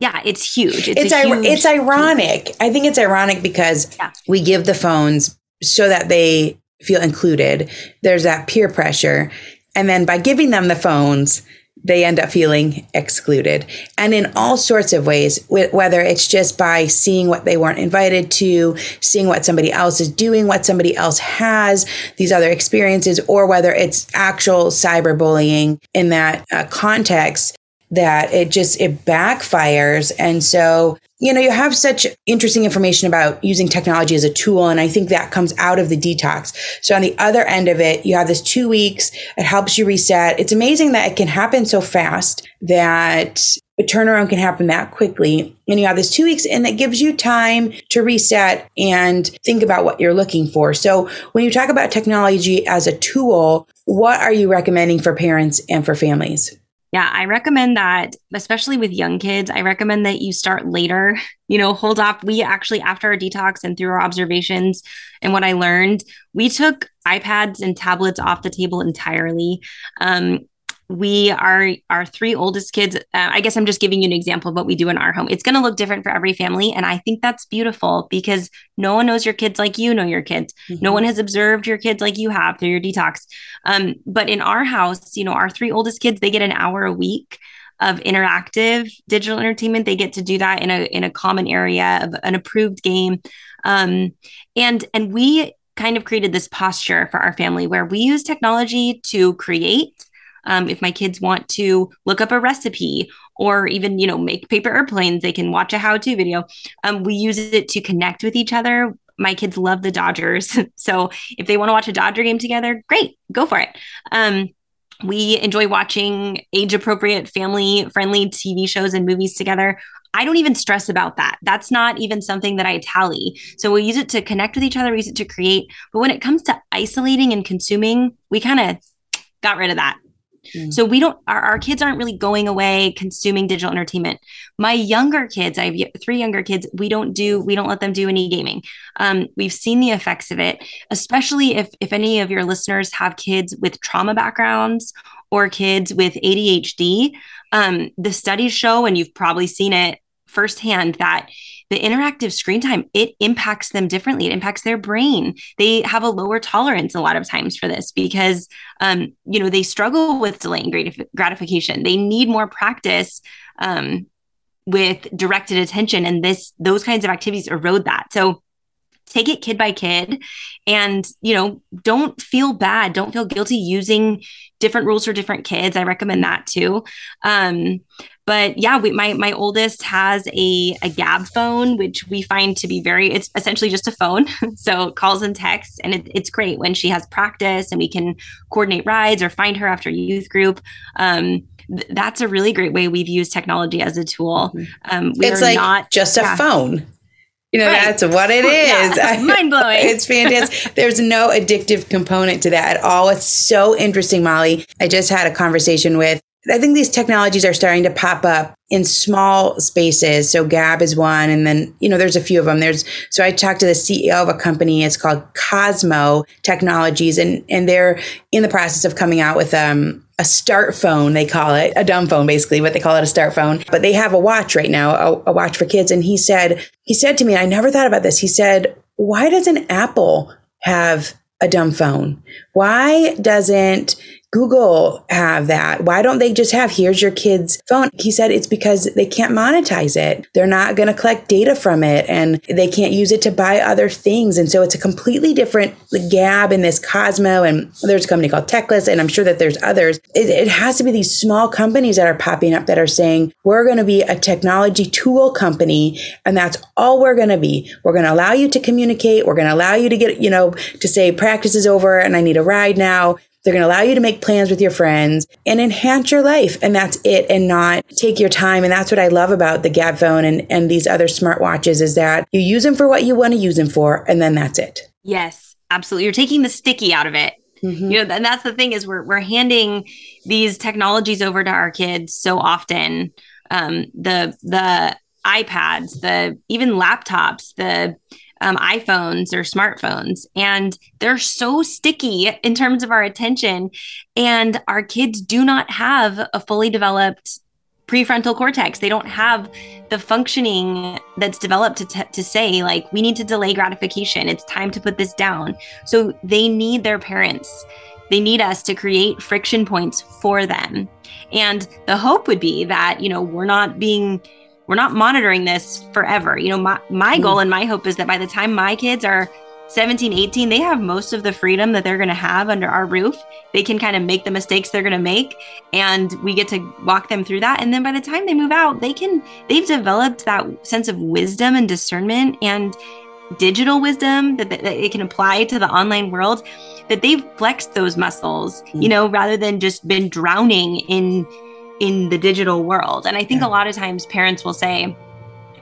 yeah, it's huge. It's it's, huge, it's ironic. I think it's ironic because yeah. we give the phones so that they feel included. There's that peer pressure. And then by giving them the phones, they end up feeling excluded. And in all sorts of ways, whether it's just by seeing what they weren't invited to, seeing what somebody else is doing, what somebody else has, these other experiences, or whether it's actual cyberbullying in that uh, context, that it just it backfires. And so you know you have such interesting information about using technology as a tool and i think that comes out of the detox. So on the other end of it you have this two weeks it helps you reset. It's amazing that it can happen so fast that a turnaround can happen that quickly. And you have this two weeks and it gives you time to reset and think about what you're looking for. So when you talk about technology as a tool what are you recommending for parents and for families yeah, I recommend that, especially with young kids. I recommend that you start later, you know, hold off. We actually, after our detox and through our observations and what I learned, we took iPads and tablets off the table entirely. Um, we are our three oldest kids uh, i guess i'm just giving you an example of what we do in our home. It's going to look different for every family and i think that's beautiful because no one knows your kids like you know your kids. Mm-hmm. no one has observed your kids like you have through your detox. Um, but in our house you know our three oldest kids they get an hour a week of interactive digital entertainment. They get to do that in a in a common area of an approved game. Um, and and we kind of created this posture for our family where we use technology to create um, if my kids want to look up a recipe or even, you know, make paper airplanes, they can watch a how to video. Um, we use it to connect with each other. My kids love the Dodgers. so if they want to watch a Dodger game together, great, go for it. Um, we enjoy watching age appropriate, family friendly TV shows and movies together. I don't even stress about that. That's not even something that I tally. So we use it to connect with each other, we use it to create. But when it comes to isolating and consuming, we kind of got rid of that. Mm. So we don't, our, our kids aren't really going away consuming digital entertainment. My younger kids, I have three younger kids, we don't do, we don't let them do any gaming. Um, we've seen the effects of it, especially if, if any of your listeners have kids with trauma backgrounds or kids with ADHD. Um, the studies show, and you've probably seen it firsthand, that the interactive screen time it impacts them differently. It impacts their brain. They have a lower tolerance a lot of times for this because um, you know they struggle with delaying gratif- gratification. They need more practice um, with directed attention and this those kinds of activities erode that. So take it kid by kid and you know don't feel bad. Don't feel guilty using different rules for different kids. I recommend that too. Um, but yeah we, my my oldest has a, a Gabb phone which we find to be very it's essentially just a phone. So calls and texts and it, it's great when she has practice and we can coordinate rides or find her after youth group. Um, th- that's a really great way we've used technology as a tool. Mm-hmm. um, we it's like not just a yeah. phone you know, right. that's what it is. Yeah. Mind blowing. it's fantastic. There's no addictive component to that at all. It's so interesting, Molly. I just had a conversation with I think these technologies are starting to pop up in small spaces. So Gabb is one, and then you know there's a few of them. There's so I talked to the CEO of a company. It's called Cosmo Technologies, and and they're in the process of coming out with um a start phone. They call it a dumb phone, basically, but they call it a start phone. But they have a watch right now, a, a watch for kids. And he said he said to me, I never thought about this. He said, why doesn't Apple have a dumb phone? Why doesn't Google have that? Why don't they just have here's your kid's phone? He said it's because they can't monetize it. They're not going to collect data from it and they can't use it to buy other things. And so it's a completely different Gabb in this Cosmo. And there's a company called Techless, and I'm sure that there's others. It, it has to be these small companies that are popping up that are saying, we're going to be a technology tool company, and that's all we're going to be. We're going to allow you to communicate. We're going to allow you to get, you know, to say practice is over and I need a ride now. They're going to allow you to make plans with your friends and enhance your life. And that's it and not take your time. And that's what I love about the Gabb phone and, and these other smartwatches is that you use them for what you want to use them for. And then that's it. Yes, absolutely. You're taking the sticky out of it. Mm-hmm. You know, and that's the thing is we're, we're handing these technologies over to our kids so often. Um, the, the iPads, the even laptops, the um, iPhones or smartphones, and they're so sticky in terms of our attention. And our kids do not have a fully developed prefrontal cortex. They don't have the functioning that's developed to, t- to say, like, we need to delay gratification. It's time to put this down. So they need their parents. They need us to create friction points for them. And the hope would be that, you know, we're not being we're not monitoring this forever. You know, my my goal and my hope is that by the time my kids are 17, 18, they have most of the freedom that they're going to have under our roof. They can kind of make the mistakes they're going to make and we get to walk them through that. And then by the time they move out, they can, they've developed that sense of wisdom and discernment and digital wisdom that, that, that it can apply to the online world that they've flexed those muscles, you mm. know, rather than just been drowning in in the digital world. And I think yeah. a lot of times parents will say,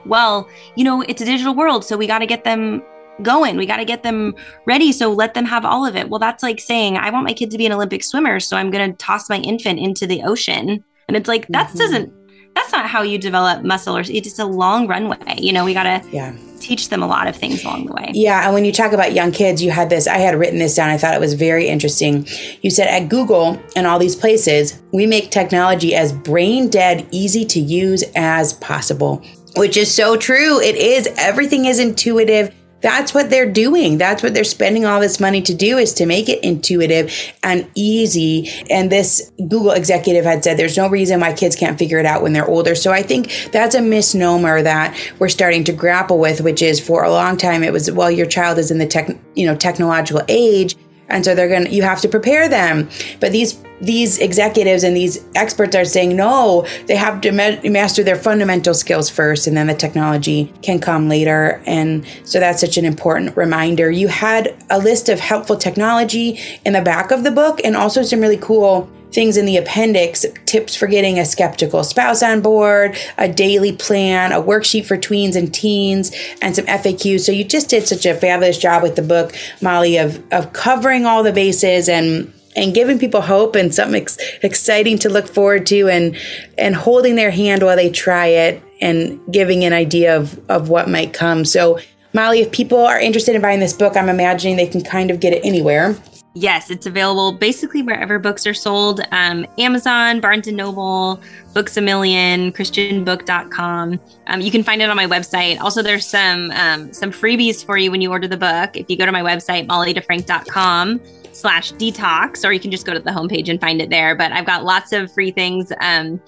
well, you know, it's a digital world, so we got to get them going. We got to get them ready. So let them have all of it. Well, that's like saying, I want my kid to be an Olympic swimmer. So I'm going to toss my infant into the ocean. And it's like, that mm-hmm. doesn't, that's not how you develop muscle or it's just a long runway. You know, we got to yeah. Teach them a lot of things along the way. Yeah. And when you talk about young kids, you had this, I had written this down. I thought it was very interesting. You said at Google and all these places, we make technology as brain dead, easy to use as possible, which is so true. It is. Everything is intuitive that's what they're doing. That's what they're spending all this money to do is to make it intuitive and easy. And this Google executive had said there's no reason why kids can't figure it out when they're older. So I think that's a misnomer that we're starting to grapple with, which is for a long time it was well your child is in the tech, you know, technological age and so they're going to you have to prepare them but these these executives and these experts are saying no they have to master their fundamental skills first and then the technology can come later. And so that's such an important reminder. You had a list of helpful technology in the back of the book and also some really cool things in the appendix. Tips for getting a skeptical spouse on board, a daily plan, a worksheet for tweens and teens, and some FAQs. So you just did such a fabulous job with the book, Molly, of, of covering all the bases and and giving people hope and something ex- exciting to look forward to and and holding their hand while they try it and giving an idea of of what might come. So Molly, if people are interested in buying this book, I'm imagining they can kind of get it anywhere. Yes, it's available basically wherever books are sold um, Amazon, Barnes and Noble, Books a Million, ChristianBook.com. Um, you can find it on my website. Also, there's some um, some freebies for you when you order the book. If you go to my website, mollydefrank.com slash detox, or you can just go to the homepage and find it there. But I've got lots of free things um,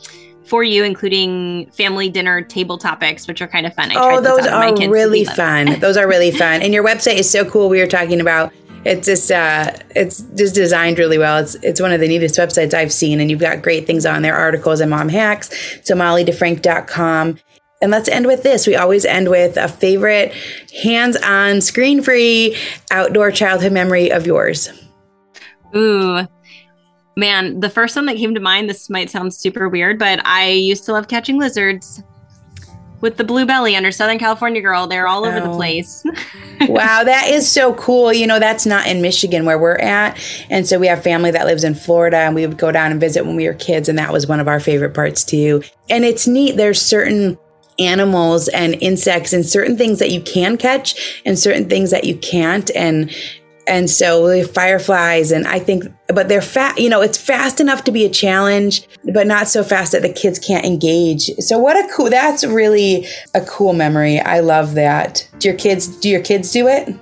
for you, including family dinner table topics, which are kind of fun. I oh, those, those are really fun. those are really fun. And your website is so cool. We were talking about it's just uh, it's just designed really well. It's it's one of the neatest websites I've seen, and you've got great things on there, articles and mom hacks. So mollydefrank.com. And let's end with this. We always end with a favorite hands-on, screen-free outdoor childhood memory of yours. Ooh, man, the first one that came to mind, this might sound super weird, but I used to love catching lizards with the blue belly under Southern California girl. They're all over the oh. place. wow, that is so cool. You know, that's not in Michigan where we're at. And so we have family that lives in Florida and we would go down and visit when we were kids. And that was one of our favorite parts too. And it's neat. There's certain animals and insects and certain things that you can catch and certain things that you can't. And and so the fireflies and i think but they're fast you know it's fast enough to be a challenge but not so fast that the kids can't engage. So what a cool that's really a cool memory. I love that. Do your kids do your kids do it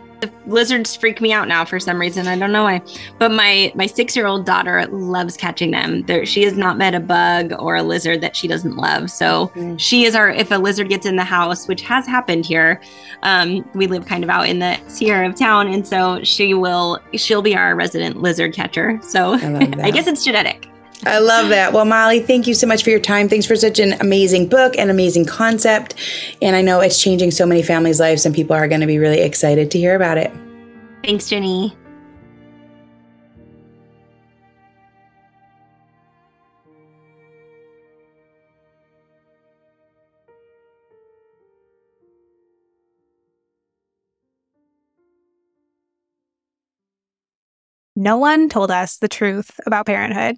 lizards freak me out now for some reason. I don't know why. But my my six year old daughter loves catching them. There, she has not met a bug or a lizard that she doesn't love. So mm-hmm. she is our. If a lizard gets in the house, which has happened here, um, we live kind of out in the Sierra of town, and so she will. She'll be our resident lizard catcher. So I, I guess it's genetic. I love that. Well, Molly, thank you so much for your time. Thanks for such an amazing book and amazing concept. And I know it's changing so many families' lives, and people are going to be really excited to hear about it. Thanks, Ginny. No one told us the truth about parenthood.